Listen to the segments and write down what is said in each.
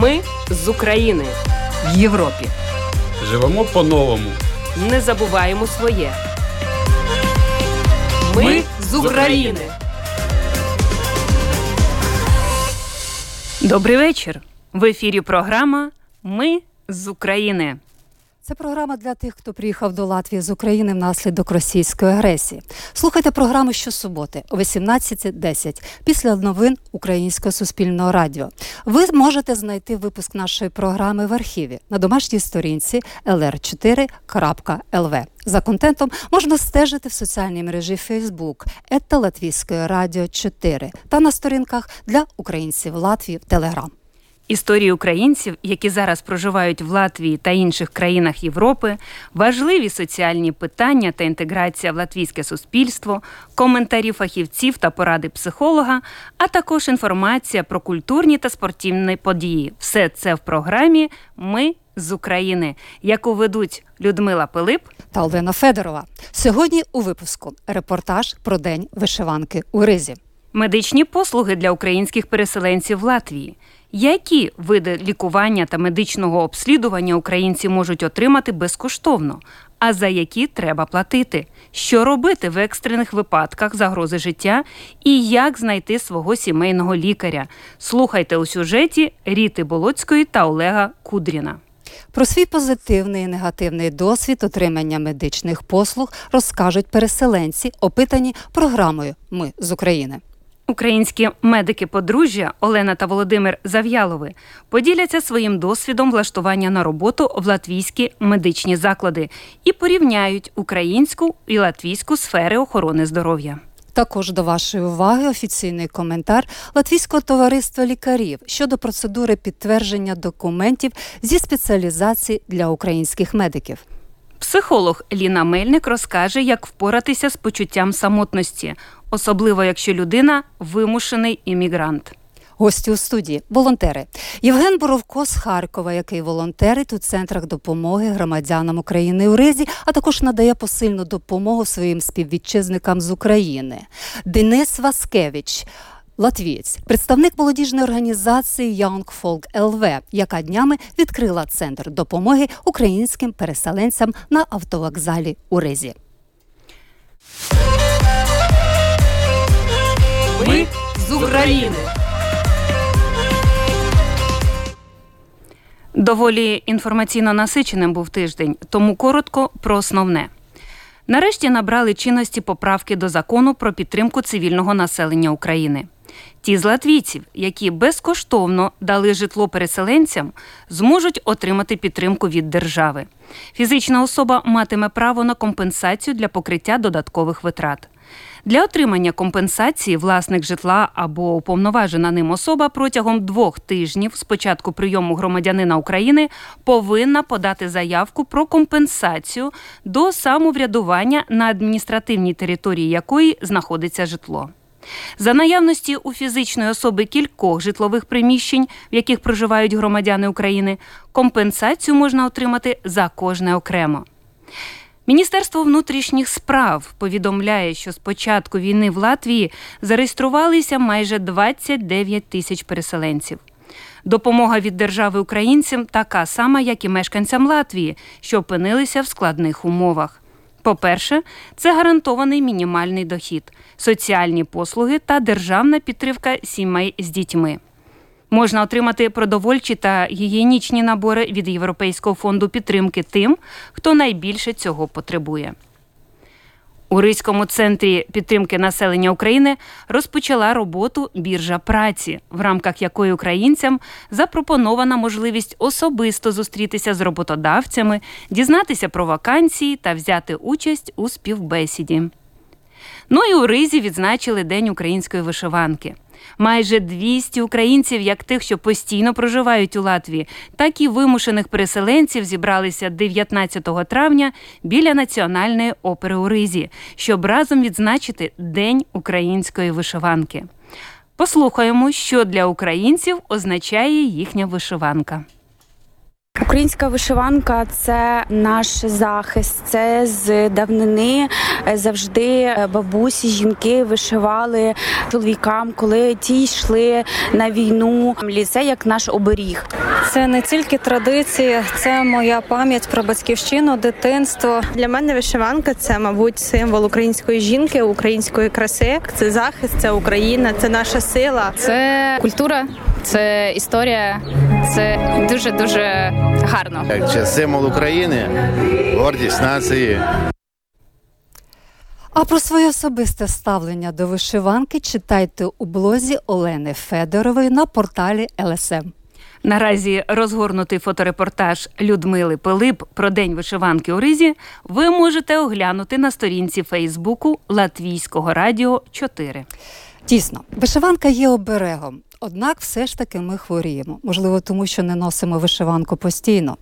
Ми з України в Європі. Живемо по-новому. Не забуваємо своє. Ми, з України. Добрий вечір. В ефірі програма Ми з України. Це програма для тих, хто приїхав до Латвії з України внаслідок російської агресії. Слухайте програму щосуботи о 18.10 після новин Українського суспільного радіо. Ви можете знайти випуск нашої програми в архіві на домашній сторінці lr4.lv. За контентом можна стежити в соціальній мережі Facebook «Ета Латвійської радіо 4 та на сторінках для українців Латвії в Телеграм. Історії українців, які зараз проживають в Латвії та інших країнах Європи, важливі соціальні питання та інтеграція в латвійське суспільство, коментарі фахівців та поради психолога, а також інформація про культурні та спортивні події. Все це в програмі Ми з України, яку ведуть Людмила Пилип та Олена Федорова. Сьогодні у випуску репортаж про день вишиванки у Ризі. Медичні послуги для українських переселенців в Латвії. Які види лікування та медичного обслідування українці можуть отримати безкоштовно, а за які треба платити? Що робити в екстрених випадках загрози життя і як знайти свого сімейного лікаря? Слухайте у сюжеті Ріти Болоцької та Олега Кудріна. Про свій позитивний і негативний досвід отримання медичних послуг розкажуть переселенці, опитані програмою Ми з України. Українські медики подружжя Олена та Володимир Зав'ялови поділяться своїм досвідом влаштування на роботу в латвійські медичні заклади і порівняють українську і латвійську сфери охорони здоров'я. Також до вашої уваги офіційний коментар Латвійського товариства лікарів щодо процедури підтвердження документів зі спеціалізації для українських медиків. Психолог Ліна Мельник розкаже, як впоратися з почуттям самотності, особливо якщо людина вимушений іммігрант. Гості у студії волонтери Євген Боровко з Харкова, який волонтерить у центрах допомоги громадянам України у Ризі, а також надає посильну допомогу своїм співвітчизникам з України. Денис Васкевич. Латвієць, представник молодіжної організації Young Folk LV, яка днями відкрила центр допомоги українським переселенцям на автовокзалі у Ризі. З України. Доволі інформаційно насиченим був тиждень, тому коротко про основне. Нарешті набрали чинності поправки до закону про підтримку цивільного населення України. Ті з латвійців, які безкоштовно дали житло переселенцям, зможуть отримати підтримку від держави. Фізична особа матиме право на компенсацію для покриття додаткових витрат. Для отримання компенсації власник житла або уповноважена ним особа протягом двох тижнів з початку прийому громадянина України повинна подати заявку про компенсацію до самоврядування на адміністративній території якої знаходиться житло. За наявності у фізичної особи кількох житлових приміщень, в яких проживають громадяни України, компенсацію можна отримати за кожне окремо. Міністерство внутрішніх справ повідомляє, що з початку війни в Латвії зареєструвалися майже 29 тисяч переселенців. Допомога від держави українцям така сама, як і мешканцям Латвії, що опинилися в складних умовах. По-перше, це гарантований мінімальний дохід, соціальні послуги та державна підтримка сімей з дітьми. Можна отримати продовольчі та гігієнічні набори від Європейського фонду підтримки тим, хто найбільше цього потребує. У Ризькому центрі підтримки населення України розпочала роботу біржа праці, в рамках якої українцям запропонована можливість особисто зустрітися з роботодавцями, дізнатися про вакансії та взяти участь у співбесіді. Ну і у Ризі відзначили День української вишиванки. Майже 200 українців, як тих, що постійно проживають у Латвії, так і вимушених переселенців зібралися 19 травня біля національної опери у Ризі, щоб разом відзначити День української вишиванки. Послухаємо, що для українців означає їхня вишиванка. Українська вишиванка це наш захист. Це з давнини завжди е, бабусі, жінки вишивали чоловікам, коли ті йшли на війну. Це як наш оберіг. Це не тільки традиції, це моя пам'ять про батьківщину, дитинство. Для мене вишиванка це, мабуть, символ української жінки, української краси. Це захист, це Україна, це наша сила. Це культура, це історія, це дуже дуже гарно. Це символ України, гордість нації. А про своє особисте ставлення до вишиванки читайте у блозі Олени Федорової на порталі ЛСМ. Наразі розгорнутий фоторепортаж Людмили Пилип про День вишиванки у Ризі ви можете оглянути на сторінці Фейсбуку Латвійського радіо 4. Дійсно, вишиванка є оберегом, однак все ж таки ми хворіємо. Можливо, тому що не носимо вишиванку постійно.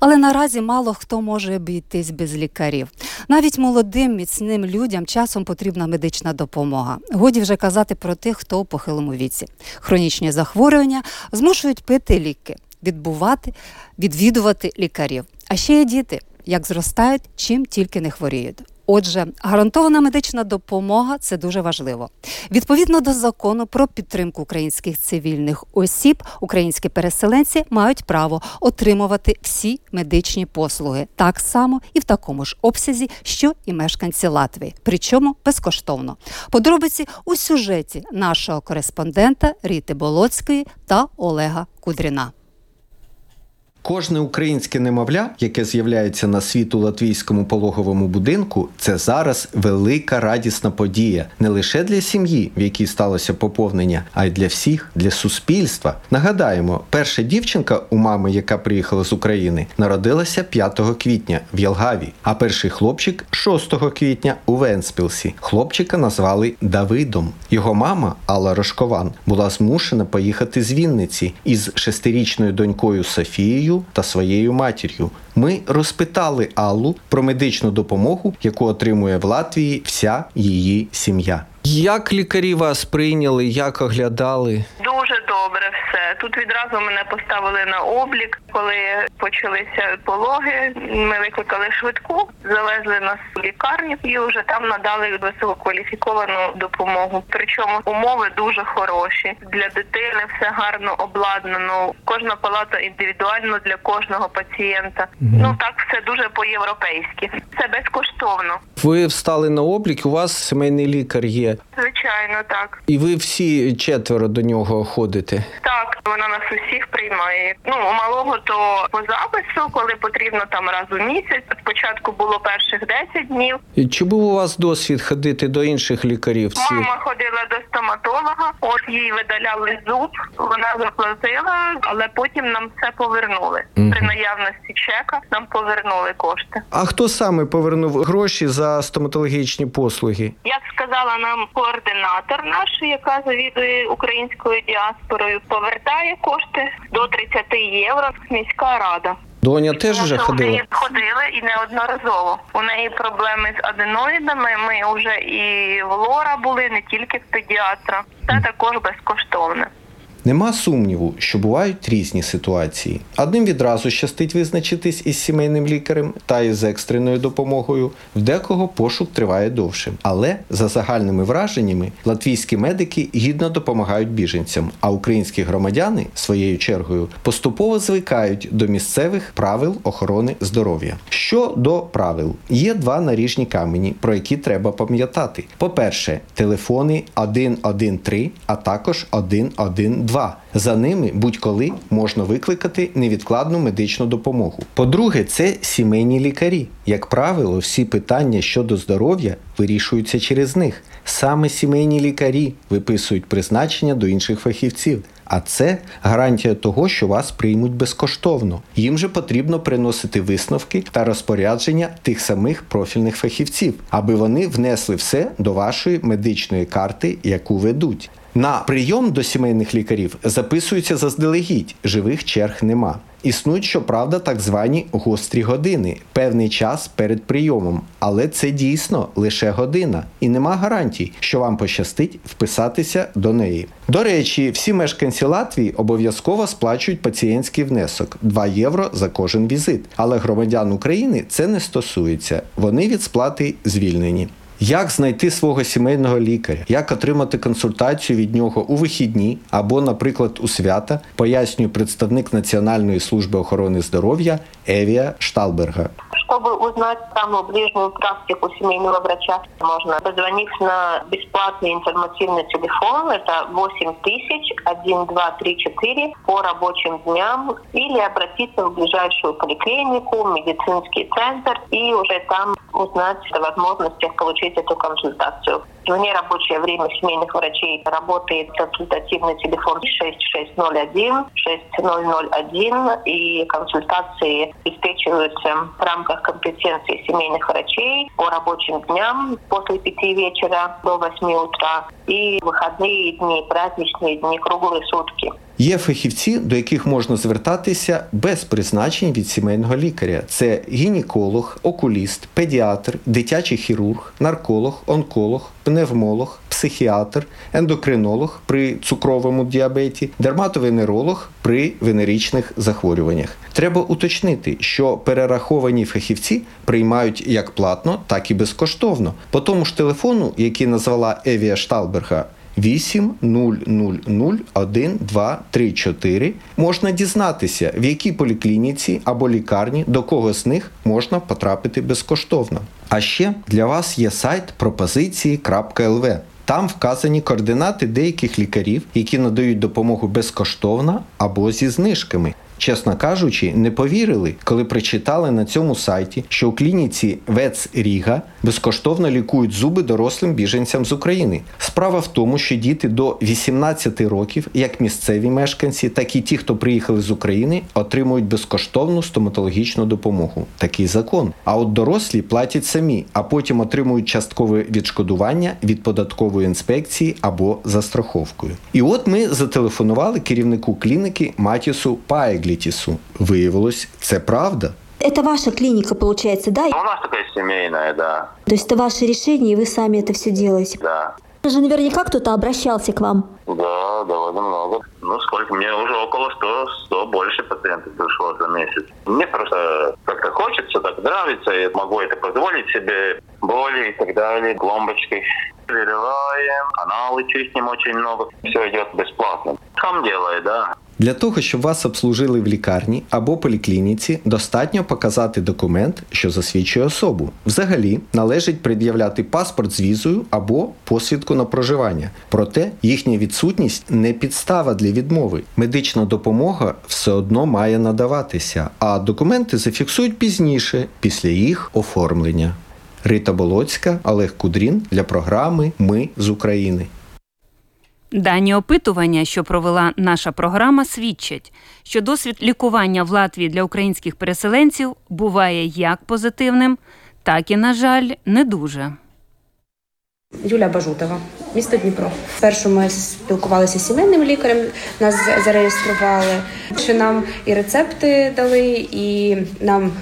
Але наразі мало хто може обійтись без лікарів. Навіть молодим міцним людям часом потрібна медична допомога. Годі вже казати про тих, хто у похилому віці. Хронічні захворювання змушують пити ліки, відбувати, відвідувати лікарів. А ще є діти, як зростають, чим тільки не хворіють. Отже, гарантована медична допомога це дуже важливо. Відповідно до закону про підтримку українських цивільних осіб, українські переселенці мають право отримувати всі медичні послуги так само і в такому ж обсязі, що і мешканці Латвії, причому безкоштовно. Подробиці у сюжеті нашого кореспондента Ріти Болоцької та Олега Кудріна. Кожне українське немовля, яке з'являється на світ у латвійському пологовому будинку, це зараз велика радісна подія не лише для сім'ї, в якій сталося поповнення, а й для всіх, для суспільства. Нагадаємо, перша дівчинка у мами, яка приїхала з України, народилася 5 квітня в Ялгаві, а перший хлопчик 6 квітня у Венспілсі. Хлопчика назвали Давидом. Його мама Алла Рожкован була змушена поїхати з Вінниці із шестирічною донькою Софією та своєю матір'ю. Ми розпитали Аллу про медичну допомогу, яку отримує в Латвії вся її сім'я. Як лікарі вас прийняли, як оглядали? Дуже добре все. Тут відразу мене поставили на облік. Коли почалися пологи, ми викликали швидку, завезли нас в лікарню і вже там надали висококваліфіковану допомогу. Причому умови дуже хороші для дитини. Все гарно обладнано. Кожна палата індивідуально для кожного пацієнта. Ну так все дуже по-європейськи. Це безкоштовно. Ви встали на облік, у вас сімейний лікар є. Звичайно, так. І ви всі четверо до нього ходите. Так, вона нас усіх приймає. Ну, у малого то по запису, коли потрібно там раз у місяць. Спочатку було перших 10 днів. І Чи був у вас досвід ходити до інших лікарів? Всі? Мама ходила до стоматолога, от їй видаляли зуб, вона заплатила, але потім нам все повернули. Мгм. При наявності чека нам повернули кошти. А хто саме повернув гроші за стоматологічні послуги? Як сказала нам координатор наш, яка завідує українською діаспорою, повертає кошти до 30 євро міська рада. Доня теж вже ходила? Ходили і неодноразово. У неї проблеми з аденоїдами. Ми вже і в лора були, не тільки в педіатра. Це також безкоштовне. Нема сумніву, що бувають різні ситуації. Одним відразу щастить визначитись із сімейним лікарем та із екстреною допомогою, в декого пошук триває довше. Але за загальними враженнями латвійські медики гідно допомагають біженцям, а українські громадяни своєю чергою поступово звикають до місцевих правил охорони здоров'я. Щодо правил, є два наріжні камені, про які треба пам'ятати. По-перше, телефони 113, а також 112. За ними будь-коли можна викликати невідкладну медичну допомогу. По-друге, це сімейні лікарі. Як правило, всі питання щодо здоров'я вирішуються через них. Саме сімейні лікарі виписують призначення до інших фахівців. А це гарантія того, що вас приймуть безкоштовно. Їм же потрібно приносити висновки та розпорядження тих самих профільних фахівців, аби вони внесли все до вашої медичної карти, яку ведуть. На прийом до сімейних лікарів записуються заздалегідь, живих черг нема. Існують, щоправда, так звані гострі години, певний час перед прийомом, але це дійсно лише година, і нема гарантій, що вам пощастить вписатися до неї. До речі, всі мешканці Латвії обов'язково сплачують пацієнтський внесок 2 євро за кожен візит. Але громадян України це не стосується. Вони від сплати звільнені Як знайти свого сімейного лікаря, як отримати консультацію від нього у вихідні або, наприклад, у свята, пояснює представник Національної служби охорони здоров'я Евія Шталберга. Чтобы узнать самую ближнюю практику семейного врача, можно позвонить на бесплатный информационный телефон. Это 8 тысяч 1, 2, 3, 4 по рабочим дням. Или обратиться в ближайшую поликлинику, медицинский центр и уже там узнать о возможностях получить эту консультацию. В нерабочее время семейных врачей работает консультативный телефон 6601 6001 и консультации обеспечиваются в рамках компетенции семейных врачей по рабочим дням после 5 вечера до 8 утра и выходные дни, праздничные дни, круглые сутки. Є фахівці, до яких можна звертатися без призначень від сімейного лікаря. Це гінеколог, окуліст, педіатр, дитячий хірург, нарколог, онколог, пневмолог, психіатр, ендокринолог при цукровому діабеті, дерматовенеролог при венеричних захворюваннях. Треба уточнити, що перераховані фахівці приймають як платно, так і безкоштовно. По тому ж телефону, який назвала Евія Шталберга. 8 0 0 0 1 2 3 4 можна дізнатися, в якій поліклініці або лікарні до кого з них можна потрапити безкоштовно. А ще для вас є сайт пропозиції.лв. Там вказані координати деяких лікарів, які надають допомогу безкоштовно або зі знижками. Чесно кажучи, не повірили, коли прочитали на цьому сайті, що у клініці ВЕЦ Ріга безкоштовно лікують зуби дорослим біженцям з України. Справа в тому, що діти до 18 років, як місцеві мешканці, так і ті, хто приїхали з України, отримують безкоштовну стоматологічну допомогу. Такий закон. А от дорослі платять самі, а потім отримують часткове відшкодування від податкової інспекції або за страховкою. І от ми зателефонували керівнику клініки Матісу Паеглі. Летису. Выявилось, це правда. Это ваша клиника, получается, да? У нас такая семейная, да. То есть это ваше решение, и вы сами это все делаете? Да. Же наверняка кто-то обращался к вам. Да, довольно много. Ну, сколько? Мне уже около 100, 100 больше пациентов пришло за месяц. Мне просто как-то хочется, так нравится, я могу это позволить себе. Боли и так далее, кломбочки. Переливаем, каналы чистим очень много. Все идет бесплатно. Сам делает, да. Для того, щоб вас обслужили в лікарні або поліклініці, достатньо показати документ, що засвідчує особу. Взагалі належить пред'являти паспорт з візою або посвідку на проживання. Проте їхня відсутність не підстава для відмови. Медична допомога все одно має надаватися, а документи зафіксують пізніше, після їх оформлення. Рита Болоцька, Олег Кудрін для програми Ми з України. Дані опитування, що провела наша програма, свідчать, що досвід лікування в Латвії для українських переселенців буває як позитивним, так і, на жаль, не дуже. Юлія Бажутова, місто Дніпро. Спершу ми спілкувалися з сімейним лікарем, нас зареєстрували, що нам і рецепти дали, і нам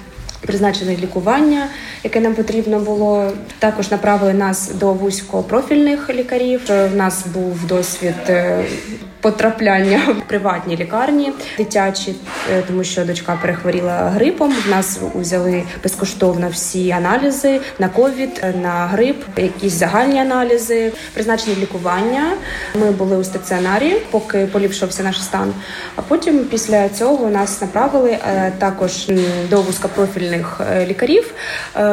призначене лікування, яке нам потрібно було. Також направили нас до вузькопрофільних лікарів. У нас був досвід е, потрапляння в приватні лікарні дитячі, е, тому що дочка перехворіла грипом. В нас взяли безкоштовно всі аналізи на ковід, на грип, якісь загальні аналізи, призначені лікування. Ми були у стаціонарі, поки поліпшився наш стан. А потім після цього нас направили е, також до вузькопрофільних е, лікарів,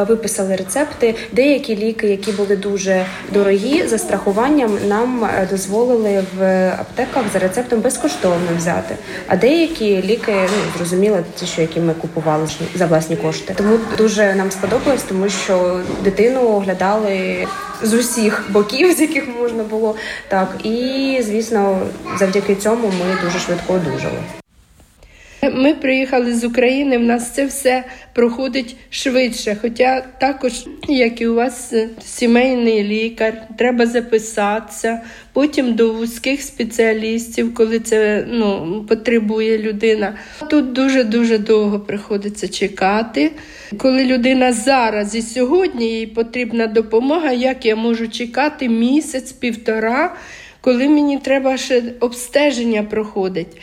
виписали рецепти. Деякі ліки, які були дуже дорогі, за страхуванням нам дозволили в аптеках за рецептом безкоштовно взяти. А деякі ліки, ну зрозуміло, ті, що які ми купували за власні кошти. Тому дуже нам сподобалось, тому що дитину оглядали з усіх боків, з яких можна було так. І звісно, завдяки цьому ми дуже швидко одужали. Ми приїхали з України, в нас це все проходить швидше. Хоча також, як і у вас, сімейний лікар, треба записатися, потім до вузьких спеціалістів, коли це ну, потребує людина. Тут дуже-дуже довго приходиться чекати. Коли людина зараз і сьогодні їй потрібна допомога, як я можу чекати місяць, півтора, коли мені треба ще обстеження проходить.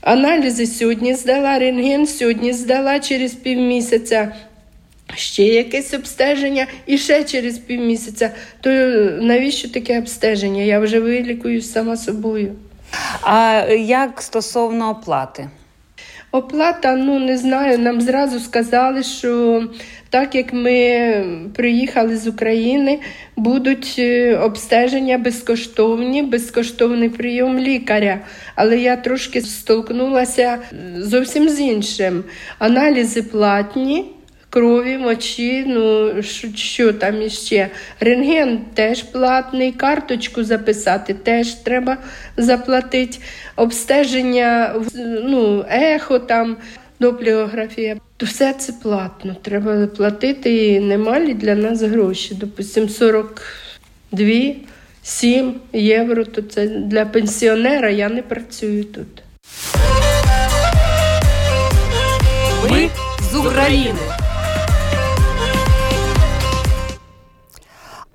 Аналізи сьогодні здала, рентген сьогодні здала через півмісяця. ще якесь обстеження, і ще через півмісяця. То навіщо таке обстеження? Я вже вилікуюсь сама собою. А як стосовно оплати? Оплата, ну не знаю, нам зразу сказали, що так як ми приїхали з України, будуть е, обстеження безкоштовні, безкоштовний прийом лікаря. Але я трошки столкнулася зовсім з іншим. Аналізи платні. Крові, мочі, ну що, там іще. Рентген теж платний, карточку записати теж треба заплатити. Обстеження, ну, ехо там, допліографія. То все це платно. Треба платити і немалі для нас гроші. Допустимо, 42 7 євро. То це для пенсіонера я не працюю тут. Ми з України.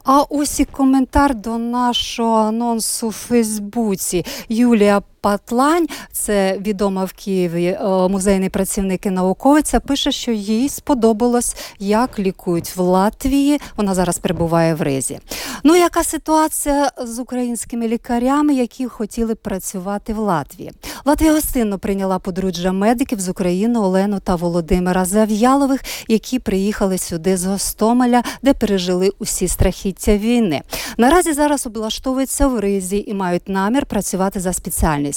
А ось і коментар до нашого анонсу в Фейсбуці. Юлія Патлань, це відома в Києві е, музейний працівник і науковиця, пише, що їй сподобалось, як лікують в Латвії. Вона зараз перебуває в Ризі. Ну, яка ситуація з українськими лікарями, які хотіли працювати в Латвії? Латвія гостинно прийняла подружжя медиків з України Олену та Володимира Зав'ялових, які приїхали сюди з Гостомеля, де пережили усі страхіття війни. Наразі зараз облаштовуються в Ризі і мають намір працювати за спеціальністю.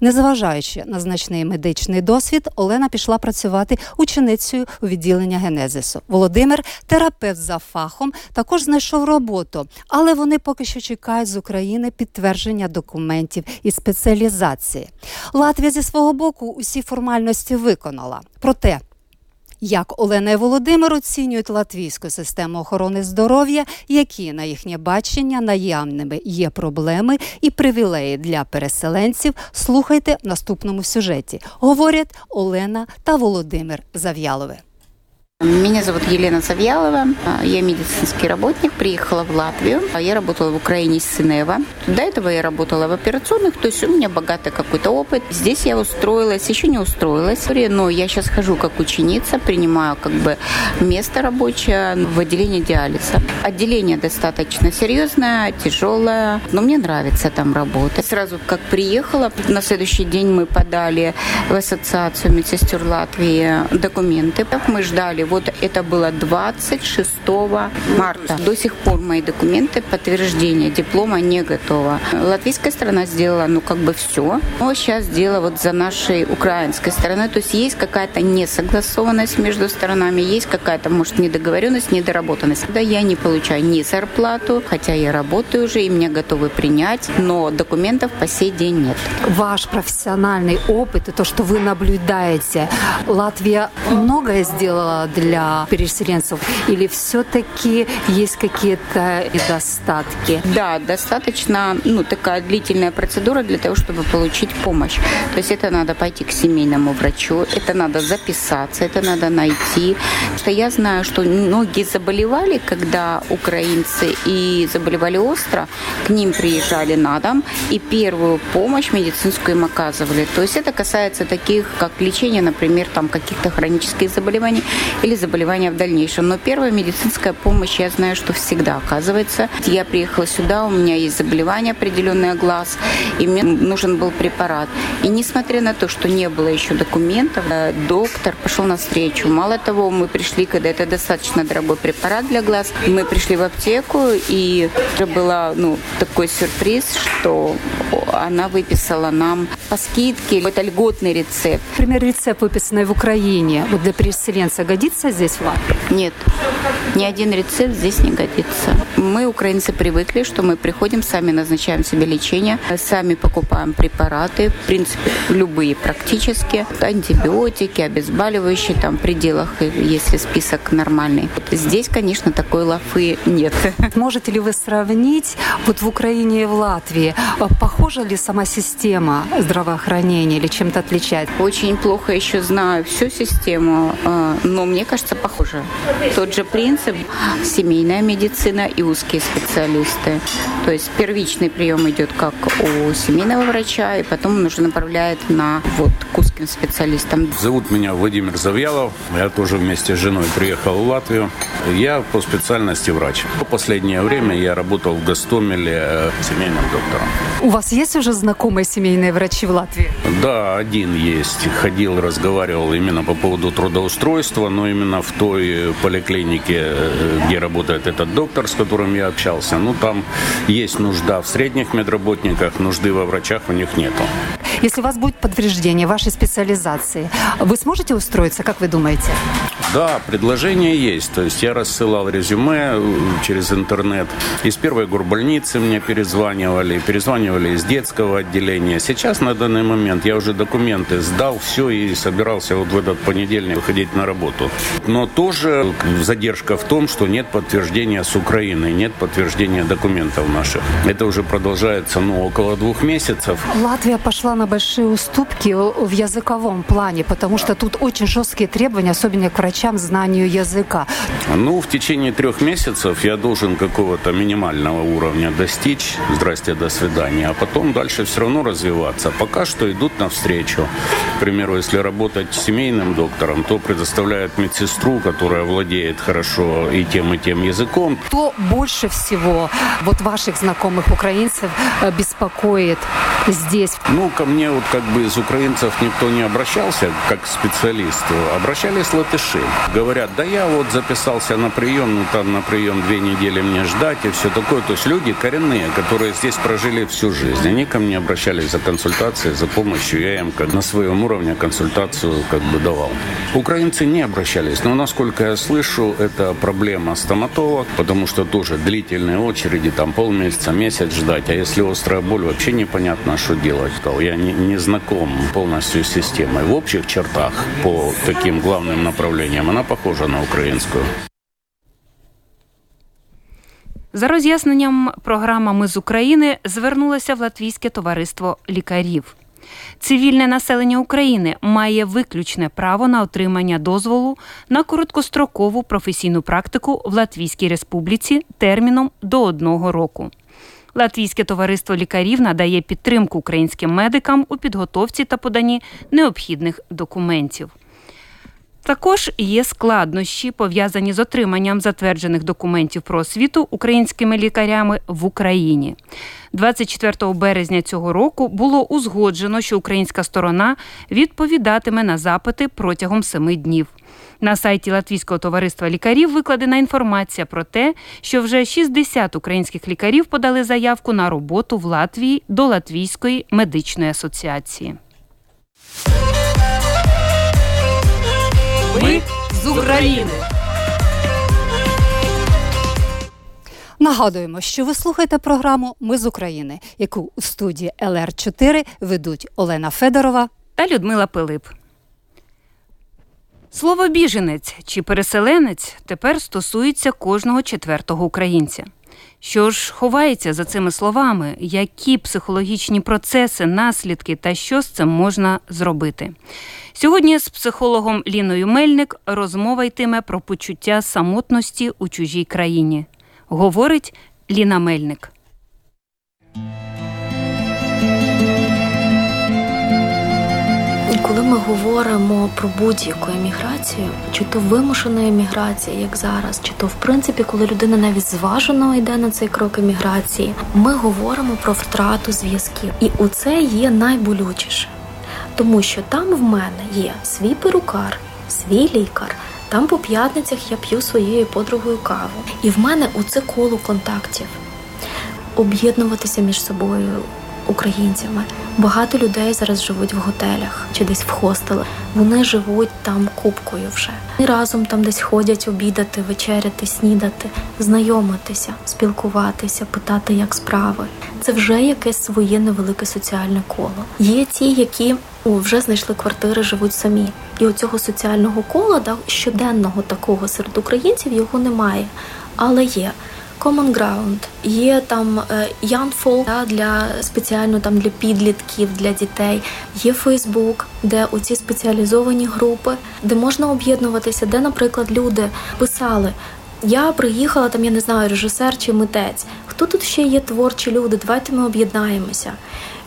Незважаючи на значний медичний досвід, Олена пішла працювати ученицею у відділення генезису. Володимир, терапевт за фахом, також знайшов роботу, але вони поки що чекають з України підтвердження документів і спеціалізації. Латвія зі свого боку усі формальності виконала. Проте як Олена і Володимир оцінюють латвійську систему охорони здоров'я, які на їхнє бачення наявними є проблеми і привілеї для переселенців, слухайте в наступному сюжеті. Говорять Олена та Володимир Зав'ялове. Меня зовут Елена Завьялова. Я медицинский работник, приехала в Латвию. Я работала в Украине с Синева. До этого я работала в операционных, то есть у меня богатый какой-то опыт. Здесь я устроилась, еще не устроилась, но я сейчас хожу как ученица, принимаю как бы место рабочее в отделении диализа. Отделение достаточно серьезное, тяжелое, но мне нравится там работать. Сразу как приехала, на следующий день мы подали в Ассоциацию медсестер Латвии документы. Мы ждали вот это было 26 марта. До сих пор мои документы подтверждения диплома не готово. Латвийская сторона сделала, ну, как бы все. Но сейчас дело вот за нашей украинской стороной. То есть есть какая-то несогласованность между сторонами, есть какая-то, может, недоговоренность, недоработанность. Да, я не получаю ни зарплату, хотя я работаю уже, и меня готовы принять, но документов по сей день нет. Ваш профессиональный опыт и то, что вы наблюдаете, Латвия многое сделала для переселенцев или все-таки есть какие-то недостатки? Да, достаточно ну, такая длительная процедура для того, чтобы получить помощь. То есть это надо пойти к семейному врачу, это надо записаться, это надо найти. Что я знаю, что многие заболевали, когда украинцы и заболевали остро, к ним приезжали на дом и первую помощь медицинскую им оказывали. То есть это касается таких, как лечение, например, там каких-то хронических заболеваний или заболевания в дальнейшем. Но первая медицинская помощь, я знаю, что всегда оказывается. Я приехала сюда, у меня есть заболевание определенное глаз, и мне нужен был препарат. И несмотря на то, что не было еще документов, э, доктор пошел навстречу. Мало того, мы пришли, когда это достаточно дорогой препарат для глаз, мы пришли в аптеку, и это было ну, такой сюрприз, что она выписала нам по скидке это льготный рецепт. Например, рецепт, выписанный в Украине, вот для переселенца, годится здесь в Латвии? Нет, ни один рецепт здесь не годится. Мы, украинцы, привыкли, что мы приходим, сами назначаем себе лечение, сами покупаем препараты, в принципе, любые практически, антибиотики, обезболивающие, там, в пределах, если список нормальный. Здесь, конечно, такой лафы нет. Можете ли вы сравнить вот в Украине и в Латвии? Похожа ли сама система здравоохранения или чем-то отличается? Очень плохо еще знаю всю систему, но мне кажется, похоже. Тот же принцип – семейная медицина и узкие специалисты. То есть первичный прием идет как у семейного врача, и потом он уже направляет на вот к узким специалистам. Зовут меня Владимир Завьялов. Я тоже вместе с женой приехал в Латвию. Я по специальности врач. В последнее время я работал в Гастомеле э, семейным доктором. У вас есть уже знакомые семейные врачи в Латвии? Да, один есть. Ходил, разговаривал именно по поводу трудоустройства, но именно в той поликлинике, э, где работает этот доктор, с которым я общался. Ну, там есть нужда в средних медработниках, нужды во врачах у них нету. Если у вас будет подтверждение вашей специализации, вы сможете устроиться, как вы думаете? Да, предложение есть. То есть я рассылал резюме э, через интернет. Из первой горбольницы мне перезванивали, перезванивали из детского отделения. Сейчас на данный момент я уже документы сдал, все и собирался вот в этот понедельник выходить на работу. Но тоже задержка в том, что нет подтверждения с Украины, нет подтверждения документов наших. Это уже продолжается, ну, около двух месяцев. Латвия пошла на большие уступки в языковом плане, потому что тут очень жесткие требования, особенно к врачам, знанию языка. Ну, в течение трех месяцев я должен какого-то минимального уровня достичь. Здрасте, до свидания. А потом дальше все равно развиваться. Пока что идут навстречу. К примеру, если работать семейным доктором, то предоставляют медсестру, которая владеет хорошо и тем, и тем языком. Кто больше всего вот ваших знакомых украинцев э, беспокоит здесь? Ну, ко мне вот как бы из украинцев никто не обращался как к специалисту. Обращались латыши. Говорят, да я вот записался на прием, ну там на прием две недели мне ждать и все такое. То есть люди коренные, которые здесь прожили всю жизнь, они ко мне обращались за консультацией, за помощью. Я им как на своем уровне консультацию как бы давал. Украинцы не обращались, но насколько я слышу, это проблема стоматолог, потому что тоже длительные очереди, там полмесяца, месяц ждать. А если острая боль, вообще непонятно, что делать. Я не, не знаком полностью с системой. В общих чертах по таким главным направлениям она похожа на українську. За роз'ясненням програма Ми з України звернулося в Латвійське товариство лікарів. Цивільне населення України має виключне право на отримання дозволу на короткострокову професійну практику в Латвійській Республіці терміном до одного року. Латвійське товариство лікарів надає підтримку українським медикам у підготовці та поданні необхідних документів. Також є складнощі, пов'язані з отриманням затверджених документів про освіту українськими лікарями в Україні. 24 березня цього року було узгоджено, що українська сторона відповідатиме на запити протягом семи днів. На сайті Латвійського товариства лікарів викладена інформація про те, що вже 60 українських лікарів подали заявку на роботу в Латвії до Латвійської медичної асоціації. Ми з України. Нагадуємо, що ви слухаєте програму Ми з України, яку у студії ЛР 4 ведуть Олена Федорова та Людмила Пилип. Слово біженець чи переселенець тепер стосується кожного четвертого українця. Що ж ховається за цими словами, які психологічні процеси, наслідки та що з цим можна зробити? Сьогодні з психологом Ліною Мельник розмова йтиме про почуття самотності у чужій країні. Говорить Ліна Мельник. Коли ми говоримо про будь-яку еміграцію, чи то вимушена еміграція, як зараз, чи то в принципі, коли людина навіть зважено йде на цей крок еміграції, ми говоримо про втрату зв'язків, і у це є найболючіше, тому що там в мене є свій перукар, свій лікар. Там по п'ятницях я п'ю своєю подругою каву, і в мене у це коло контактів. Об'єднуватися між собою українцями. Багато людей зараз живуть в готелях чи десь в хостелах. Вони живуть там купкою вже. І разом там десь ходять обідати, вечеряти, снідати, знайомитися, спілкуватися, питати, як справи. Це вже якесь своє невелике соціальне коло. Є ті, які о, вже знайшли квартири, живуть самі. І оцього соціального кола, да, щоденного такого серед українців його немає. Але є Common Ground, є там е, Young Folk да, для спеціально там для підлітків, для дітей. Є Фейсбук, де оці спеціалізовані групи, де можна об'єднуватися, де, наприклад, люди писали. Я приїхала там, я не знаю, режисер чи митець. Хто тут ще є творчі люди? Давайте ми об'єднаємося.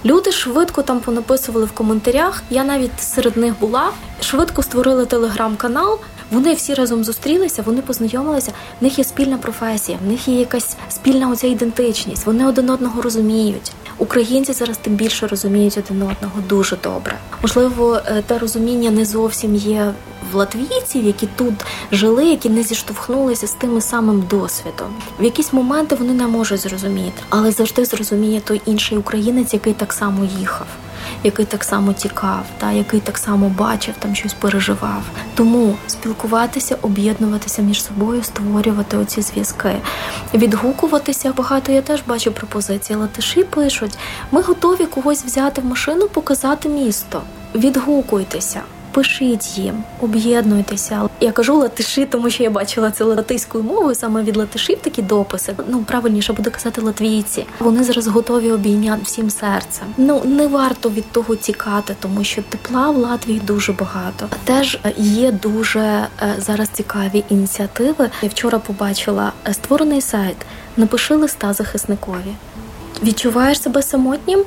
Люди швидко там понаписували в коментарях. Я навіть серед них була. Швидко створили телеграм-канал. Вони всі разом зустрілися, вони познайомилися. В них є спільна професія, в них є якась спільна оця ідентичність. Вони один одного розуміють. Українці зараз тим більше розуміють один одного дуже добре. Можливо, е, те розуміння не зовсім є в латвійців, які тут жили, які не зіштовхнулися з тим самим досвідом. В якісь моменти вони не можуть зрозуміти, але завжди зрозуміє той інший українець, який так само їхав. Який так само тікав, та який так само бачив, там щось переживав. Тому спілкуватися, об'єднуватися між собою, створювати оці зв'язки, відгукуватися. Багато я теж бачу пропозиції. Латиші пишуть: ми готові когось взяти в машину, показати місто. Відгукуйтеся. Пишіть їм, об'єднуйтеся. Я кажу латиші, тому що я бачила це латиською мовою, саме від латишів такі дописи. Ну правильніше буде казати латвійці. Вони зараз готові обійняти всім серцем. Ну не варто від того тікати, тому що тепла в Латвії дуже багато. Теж є дуже е, зараз цікаві ініціативи. Я вчора побачила е, створений сайт. Напиши листа захисникові. Відчуваєш себе самотнім?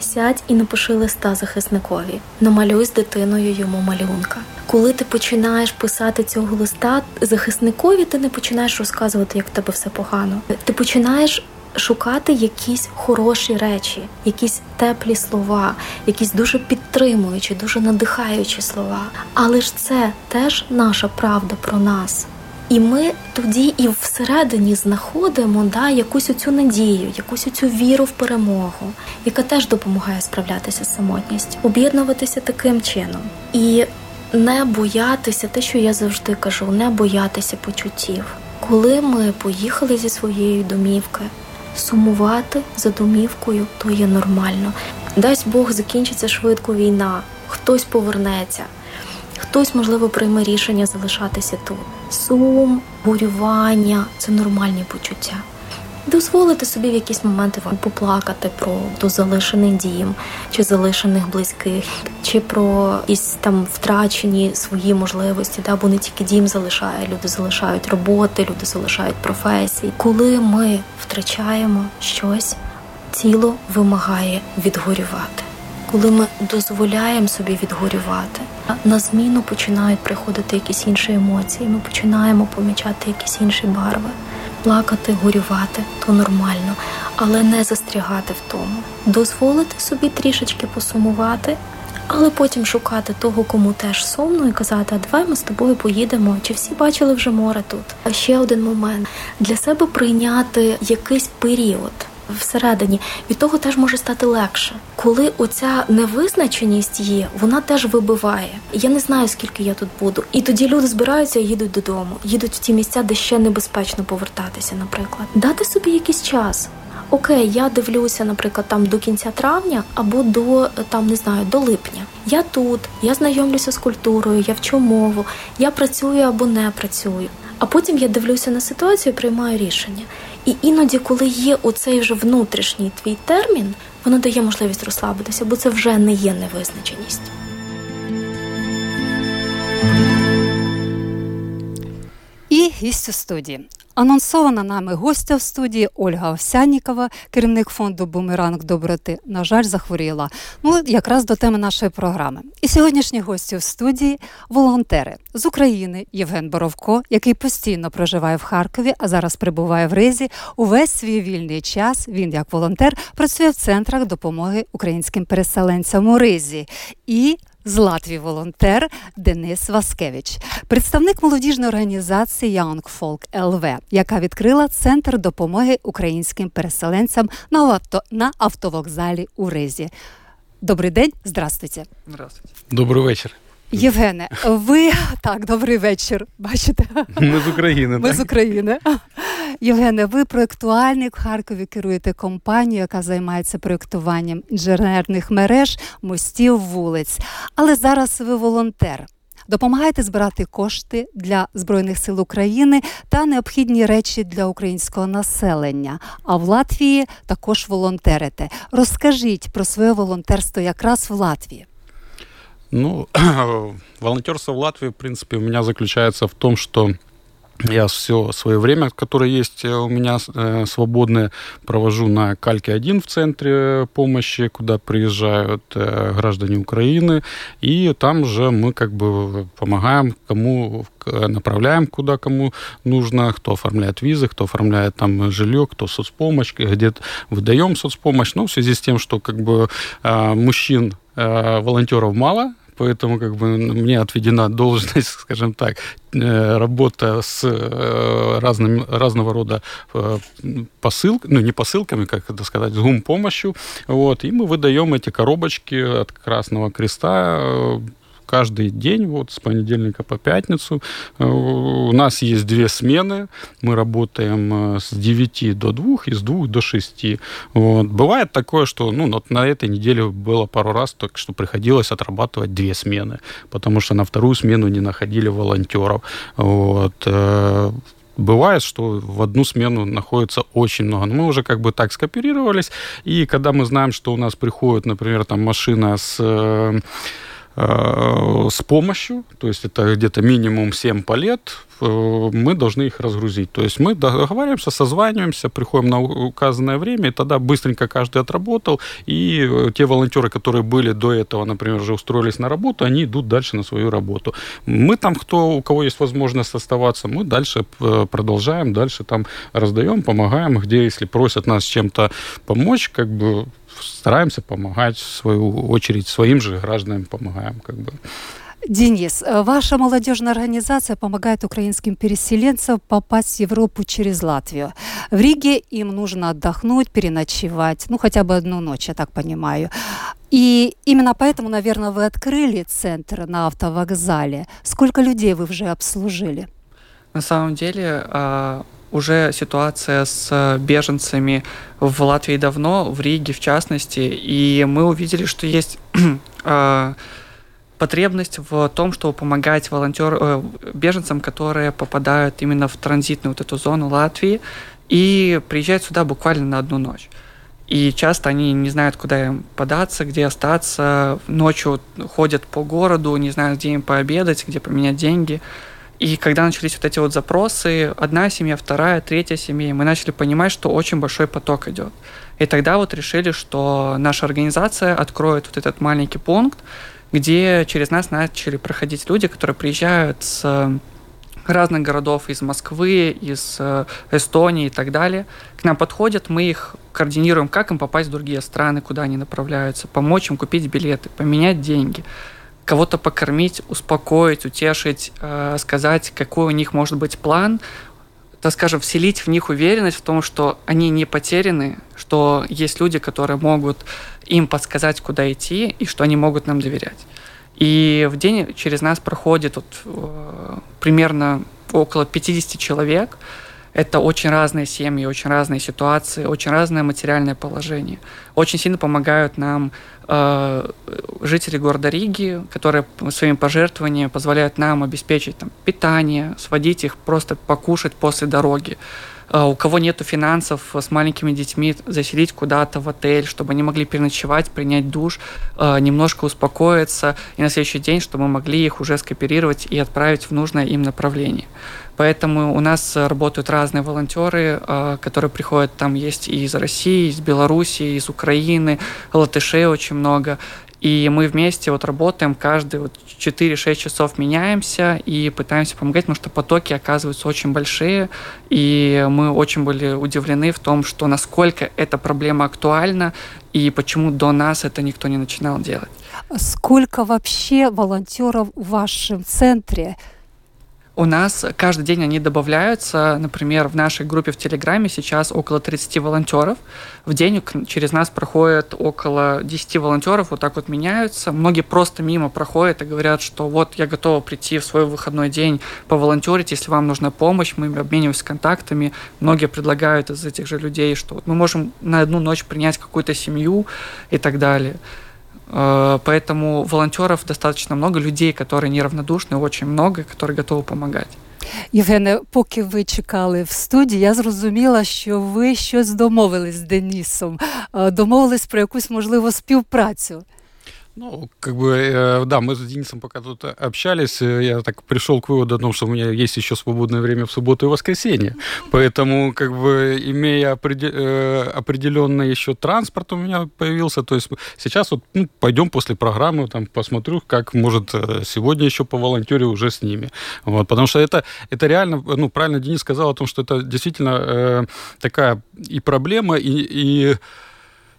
Сядь і напиши листа захисникові, намалюй з дитиною йому малюнка. Коли ти починаєш писати цього листа захисникові, ти не починаєш розказувати, як в тебе все погано. Ти починаєш шукати якісь хороші речі, якісь теплі слова, якісь дуже підтримуючі, дуже надихаючі слова. Але ж це теж наша правда про нас. І ми тоді і всередині знаходимо да, якусь оцю надію, якусь оцю віру в перемогу, яка теж допомагає справлятися з самотністю, об'єднуватися таким чином і не боятися, те, що я завжди кажу, не боятися почуттів. Коли ми поїхали зі своєї домівки, сумувати за домівкою, то є нормально. Дасть Бог закінчиться швидко війна, хтось повернеться. Хтось, можливо, прийме рішення залишатися тут. Сум, горювання це нормальні почуття. Дозволити собі в якісь моменти вам поплакати про залишений дім, чи залишених близьких, чи про якісь там втрачені свої можливості, да, бо не тільки дім залишає, люди залишають роботи, люди залишають професії. Коли ми втрачаємо щось, тіло вимагає відгорювати. Коли ми дозволяємо собі відгорювати, на зміну починають приходити якісь інші емоції. Ми починаємо помічати якісь інші барви, плакати, горювати то нормально, але не застрягати в тому, дозволити собі трішечки посумувати, але потім шукати того, кому теж сумно, і казати, а давай ми з тобою поїдемо. Чи всі бачили вже море тут? А ще один момент для себе прийняти якийсь період всередині, від того теж може стати легше. Коли оця невизначеність є, вона теж вибиває. Я не знаю, скільки я тут буду. І тоді люди збираються і їдуть додому, їдуть в ті місця, де ще небезпечно повертатися, наприклад. Дати собі якийсь час. Окей, я дивлюся, наприклад, там до кінця травня або до там не знаю до липня. Я тут, я знайомлюся з культурою, я вчу мову, я працюю або не працюю. А потім я дивлюся на ситуацію, і приймаю рішення. І іноді, коли є оцей вже внутрішній твій термін, воно дає можливість розслабитися, бо це вже не є невизначеність. Гість у студії. Анонсована нами гостя в студії Ольга Овсянікова, керівник фонду Бумеранг доброти. На жаль, захворіла. Ну, якраз до теми нашої програми. І сьогоднішні гості в студії волонтери з України Євген Боровко, який постійно проживає в Харкові, а зараз прибуває в Ризі. Увесь свій вільний час він, як волонтер, працює в центрах допомоги українським переселенцям у Ризі. І з Латвії волонтер Денис Васкевич, представник молодіжної організації Young Folk LV, яка відкрила центр допомоги українським переселенцям на авто на автовокзалі у Ризі. Добрий день, здравствуйте. Здравствуйте. Добрий вечір. Євгене, ви так, добрий вечір. Бачите? Ми з України. Ми так? з України. Євгене, ви проєктуальник в Харкові керуєте компанією, яка займається проєктуванням інженерних мереж, мостів, вулиць. Але зараз ви волонтер. допомагаєте збирати кошти для Збройних сил України та необхідні речі для українського населення. А в Латвії також волонтерите. Розкажіть про своє волонтерство якраз в Латвії. Ну, волонтерство в Латвии, в принципе, у меня заключается в том, что я все свое время, которое есть у меня э, свободное, провожу на Кальке-1 в центре помощи, куда приезжают э, граждане Украины. И там же мы как бы помогаем, кому направляем, куда кому нужно, кто оформляет визы, кто оформляет там жилье, кто соцпомощь, где-то выдаем соцпомощь. Ну, в связи с тем, что как бы э, мужчин волонтеров мало, поэтому как бы мне отведена должность, скажем так, работа с разными, разного рода посылками, ну не посылками, как это сказать, с гум-помощью, вот, и мы выдаем эти коробочки от Красного Креста каждый день, вот с понедельника по пятницу. У нас есть две смены. Мы работаем с 9 до 2 и с 2 до 6. Вот. Бывает такое, что ну, вот на этой неделе было пару раз, так что приходилось отрабатывать две смены, потому что на вторую смену не находили волонтеров. Вот. Бывает, что в одну смену находится очень много. Но мы уже как бы так скооперировались. И когда мы знаем, что у нас приходит, например, там машина с с помощью, то есть это где-то минимум 7 палет, мы должны их разгрузить. То есть мы договариваемся, созваниваемся, приходим на указанное время, и тогда быстренько каждый отработал, и те волонтеры, которые были до этого, например, уже устроились на работу, они идут дальше на свою работу. Мы там, кто, у кого есть возможность оставаться, мы дальше продолжаем, дальше там раздаем, помогаем, где, если просят нас чем-то помочь, как бы стараемся помогать, в свою очередь, своим же гражданам помогаем. Как бы. Денис, ваша молодежная организация помогает украинским переселенцам попасть в Европу через Латвию. В Риге им нужно отдохнуть, переночевать, ну хотя бы одну ночь, я так понимаю. И именно поэтому, наверное, вы открыли центр на автовокзале. Сколько людей вы уже обслужили? На самом деле уже ситуация с беженцами в Латвии давно, в Риге в частности, и мы увидели, что есть потребность в том, чтобы помогать волонтер, э, беженцам, которые попадают именно в транзитную вот эту зону Латвии и приезжают сюда буквально на одну ночь. И часто они не знают, куда им податься, где остаться. Ночью ходят по городу, не знают, где им пообедать, где поменять деньги. И когда начались вот эти вот запросы, одна семья, вторая, третья семья, мы начали понимать, что очень большой поток идет. И тогда вот решили, что наша организация откроет вот этот маленький пункт, где через нас начали проходить люди, которые приезжают с разных городов, из Москвы, из э, Эстонии и так далее. К нам подходят, мы их координируем, как им попасть в другие страны, куда они направляются, помочь им купить билеты, поменять деньги кого-то покормить, успокоить, утешить, э, сказать, какой у них может быть план, так скажем, вселить в них уверенность в том, что они не потеряны, что есть люди, которые могут им подсказать, куда идти, и что они могут нам доверять. И в день через нас проходит вот, э, примерно около 50 человек, это очень разные семьи, очень разные ситуации, очень разное материальное положение. Очень сильно помогают нам э, жители города Риги, которые своими пожертвованиями позволяют нам обеспечить там, питание, сводить их просто покушать после дороги. Э, у кого нету финансов с маленькими детьми, заселить куда-то в отель, чтобы они могли переночевать, принять душ, э, немножко успокоиться, и на следующий день, чтобы мы могли их уже скооперировать и отправить в нужное им направление. Поэтому у нас работают разные волонтеры, э, которые приходят, там есть и из России, из Беларуси, из Украины, латышей очень много. И мы вместе вот работаем, каждый вот 4-6 часов меняемся и пытаемся помогать, потому что потоки оказываются очень большие, и мы очень были удивлены в том, что насколько эта проблема актуальна, и почему до нас это никто не начинал делать. Сколько вообще волонтеров в вашем центре? У нас каждый день они добавляются. Например, в нашей группе в Телеграме сейчас около 30 волонтеров. В день через нас проходит около 10 волонтеров, вот так вот меняются. Многие просто мимо проходят и говорят, что вот я готова прийти в свой выходной день поволонтерить, если вам нужна помощь. Мы обмениваемся контактами. Многие предлагают из этих же людей, что мы можем на одну ночь принять какую-то семью и так далее. Э, поэтому волонтеров достаточно много, людей, которые неравнодушны, очень много, которые готовы помогать. Євгене, поки ви чекали в студії, я зрозуміла, що ви щось домовились з Денісом, е, домовились про якусь можливо співпрацю. Ну, как бы, э, да, мы с Денисом пока тут общались, э, я так пришел к выводу о том, что у меня есть еще свободное время в субботу и воскресенье. Поэтому, как бы, имея э, определенный еще транспорт у меня появился, то есть сейчас вот ну, пойдем после программы, там, посмотрю, как, может, сегодня еще по волонтере уже с ними. Вот, потому что это, это реально, ну, правильно Денис сказал о том, что это действительно э, такая и проблема, и, и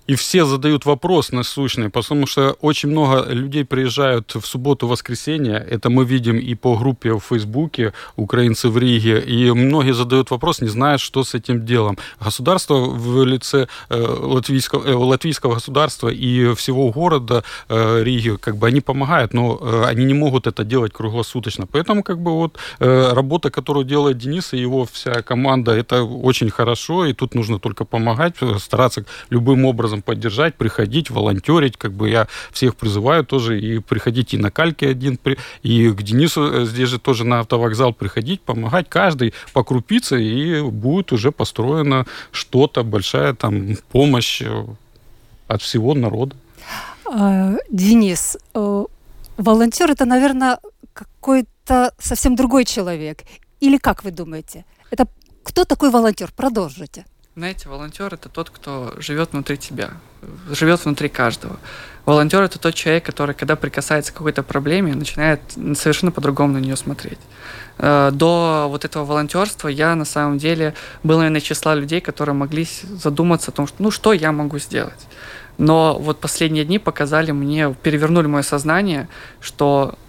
и все задают вопрос насущный, потому что очень много людей приезжают в субботу-воскресенье, это мы видим и по группе в Фейсбуке «Украинцы в Риге», и многие задают вопрос, не знают, что с этим делом. Государство в лице э, латвийского, э, латвийского государства и всего города э, Риги, как бы они помогают, но они не могут это делать круглосуточно. Поэтому как бы вот работа, которую делает Денис и его вся команда, это очень хорошо, и тут нужно только помогать, стараться любым образом образом поддержать, приходить, волонтерить. Как бы я всех призываю тоже и приходить и на кальке один, и к Денису э, здесь же тоже на автовокзал приходить, помогать. Каждый по крупице, и будет уже построено что-то, большая там помощь э, от всего народа. А, Денис, э, волонтер это, наверное, какой-то совсем другой человек. Или как вы думаете? Это кто такой волонтер? Продолжите. Знаете, волонтер это тот, кто живет внутри тебя, живет внутри каждого. Волонтер это тот человек, который, когда прикасается к какой-то проблеме, начинает совершенно по-другому на нее смотреть. Э, до вот этого волонтерства я на самом деле был, наверное, числа людей, которые могли задуматься о том, что, ну, что я могу сделать. Но вот последние дни показали мне, перевернули мое сознание, что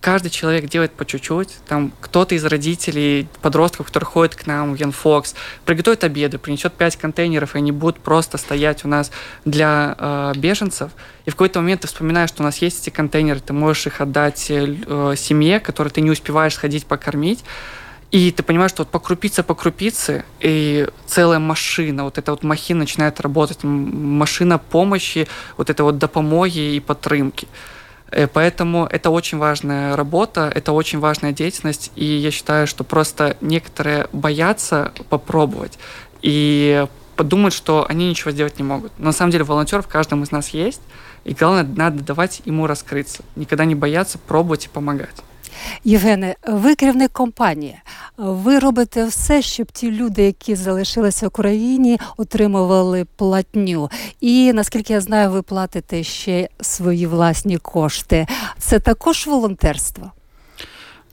каждый человек делает по чуть-чуть. Там кто-то из родителей, подростков, которые ходят к нам в Янфокс, приготовит обеды, принесет пять контейнеров, и они будут просто стоять у нас для э, беженцев. И в какой-то момент ты вспоминаешь, что у нас есть эти контейнеры, ты можешь их отдать э, семье, которой ты не успеваешь сходить покормить. И ты понимаешь, что вот по крупице, по крупице, и целая машина, вот эта вот махина начинает работать, машина помощи, вот это вот допомоги и подтримки. Э, поэтому это очень важная работа, это очень важная деятельность, и я считаю, что просто некоторые боятся попробовать и подумать, что они ничего сделать не могут. Но на самом деле волонтер в каждом из нас есть, и главное, надо давать ему раскрыться. Никогда не бояться пробовать и помогать. Євгене, ви керівник компанії. Ви робите все, щоб ті люди, які залишилися в Україні, отримували платню. І наскільки я знаю, ви платите ще свої власні кошти. Це також волонтерство.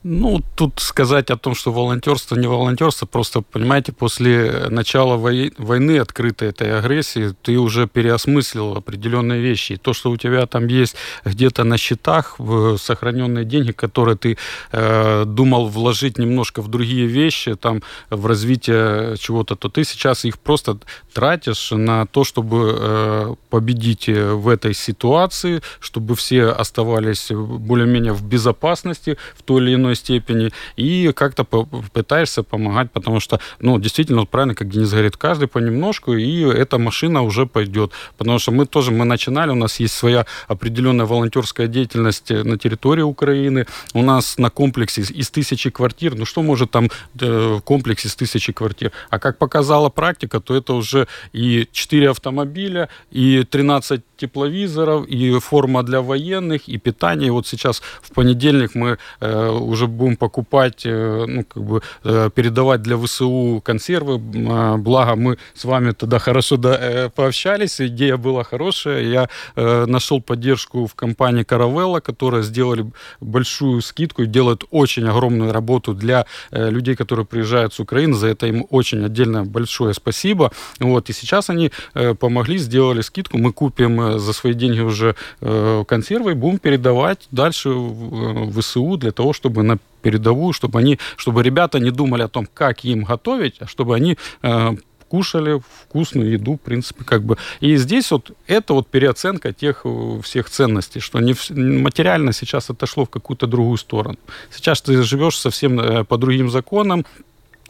Ну, тут сказать о том, что волонтерство, не волонтерство, просто, понимаете, после начала войны, открытой этой агрессии, ты уже переосмыслил определенные вещи. И то, что у тебя там есть где-то на счетах сохраненные деньги, которые ты э, думал вложить немножко в другие вещи, там, в развитие чего-то, то ты сейчас их просто тратишь на то, чтобы э, победить в этой ситуации, чтобы все оставались более-менее в безопасности в той или иной степени, и как-то пытаешься помогать, потому что, ну, действительно, правильно, как Денис говорит, каждый понемножку, и эта машина уже пойдет. Потому что мы тоже, мы начинали, у нас есть своя определенная волонтерская деятельность на территории Украины, у нас на комплексе из тысячи квартир, ну, что может там э, комплекс из тысячи квартир? А как показала практика, то это уже и 4 автомобиля, и 13 тепловизоров, и форма для военных, и питание. И вот сейчас в понедельник мы э, уже будем покупать, э, ну, как бы э, передавать для ВСУ консервы. Э, благо мы с вами тогда хорошо э, пообщались, идея была хорошая. Я нашел поддержку в компании Caravella, которая сделали большую скидку и делают очень огромную работу для людей, которые приезжают с Украины. За это им очень отдельно большое спасибо. Вот, и сейчас они помогли, сделали скидку. Мы купим за свои деньги уже консервы и будем передавать дальше в ВСУ для того, чтобы на передовую, чтобы они, чтобы ребята не думали о том, как им готовить, а чтобы они э, кушали вкусную еду, в принципе, как бы. И здесь вот это вот переоценка тех э, всех ценностей, что не материально сейчас отошло в какую-то другую сторону. Сейчас ты живешь совсем по другим законам,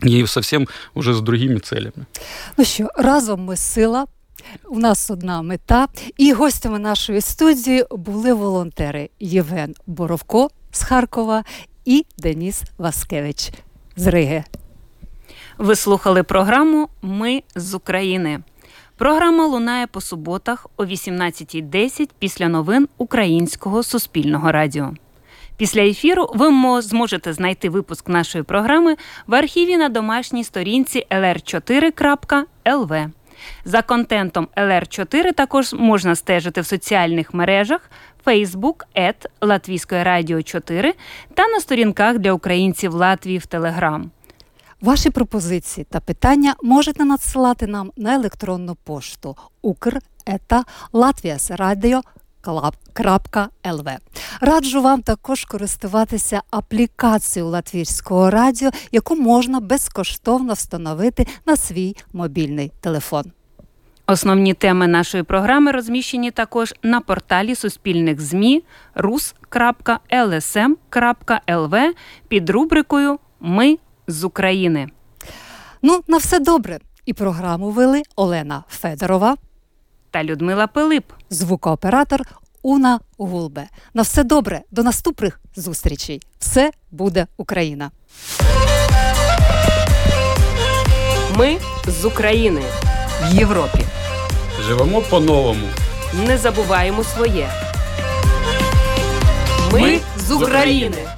і совсем уже з другими целями. Ну що разом ми сила, У нас одна мета, і гостями нашої студії були волонтери Євген Боровко з Харкова і Деніс Васкевич з Риги. Ви слухали програму Ми з України. Програма лунає по суботах о 18.10 після новин Українського суспільного радіо. Після ефіру ви мо- зможете знайти випуск нашої програми в архіві на домашній сторінці lr4.lv. За контентом ЛР4 також можна стежити в соціальних мережах Facebook, ет Латвійської радіо 4 та на сторінках для українців Латвії в Телеграм. Ваші пропозиції та питання можете надсилати нам на електронну пошту ukr.latviasradio.lv. Раджу вам також користуватися аплікацією Латвійського радіо, яку можна безкоштовно встановити на свій мобільний телефон. Основні теми нашої програми розміщені також на порталі суспільних ЗМІ rus.lsm.lv під рубрикою Ми з України. Ну, на все добре. І програму вели Олена Федорова та Людмила Пилип, звукооператор Уна Гулбе. На все добре, до наступних зустрічей. Все буде Україна. Ми з України в Європі. Живемо по-новому. Не забуваємо своє. Ми, Ми з України.